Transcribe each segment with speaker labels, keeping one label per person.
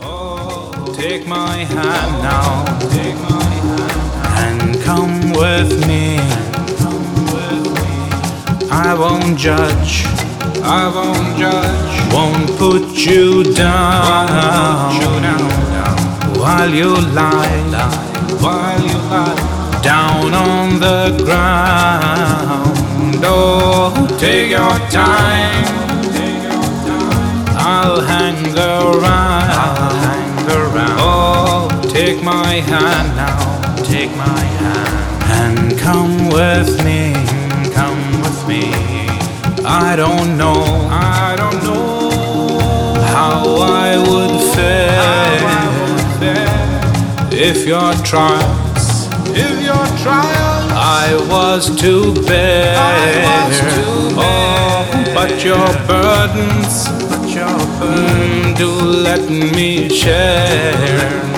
Speaker 1: Oh, take my hand now, take my hand and come with me. I won't judge, I won't judge, won't put you down, while you lie, while you lie. Down on the ground. Oh, take your time. Take my hand now. Take my hand and come with me. Come with me. I don't know. I don't know how I would fare if your trials, if your trials, I was to bear. Oh, but your burdens, but your burdens, do let me share.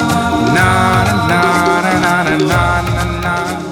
Speaker 1: time.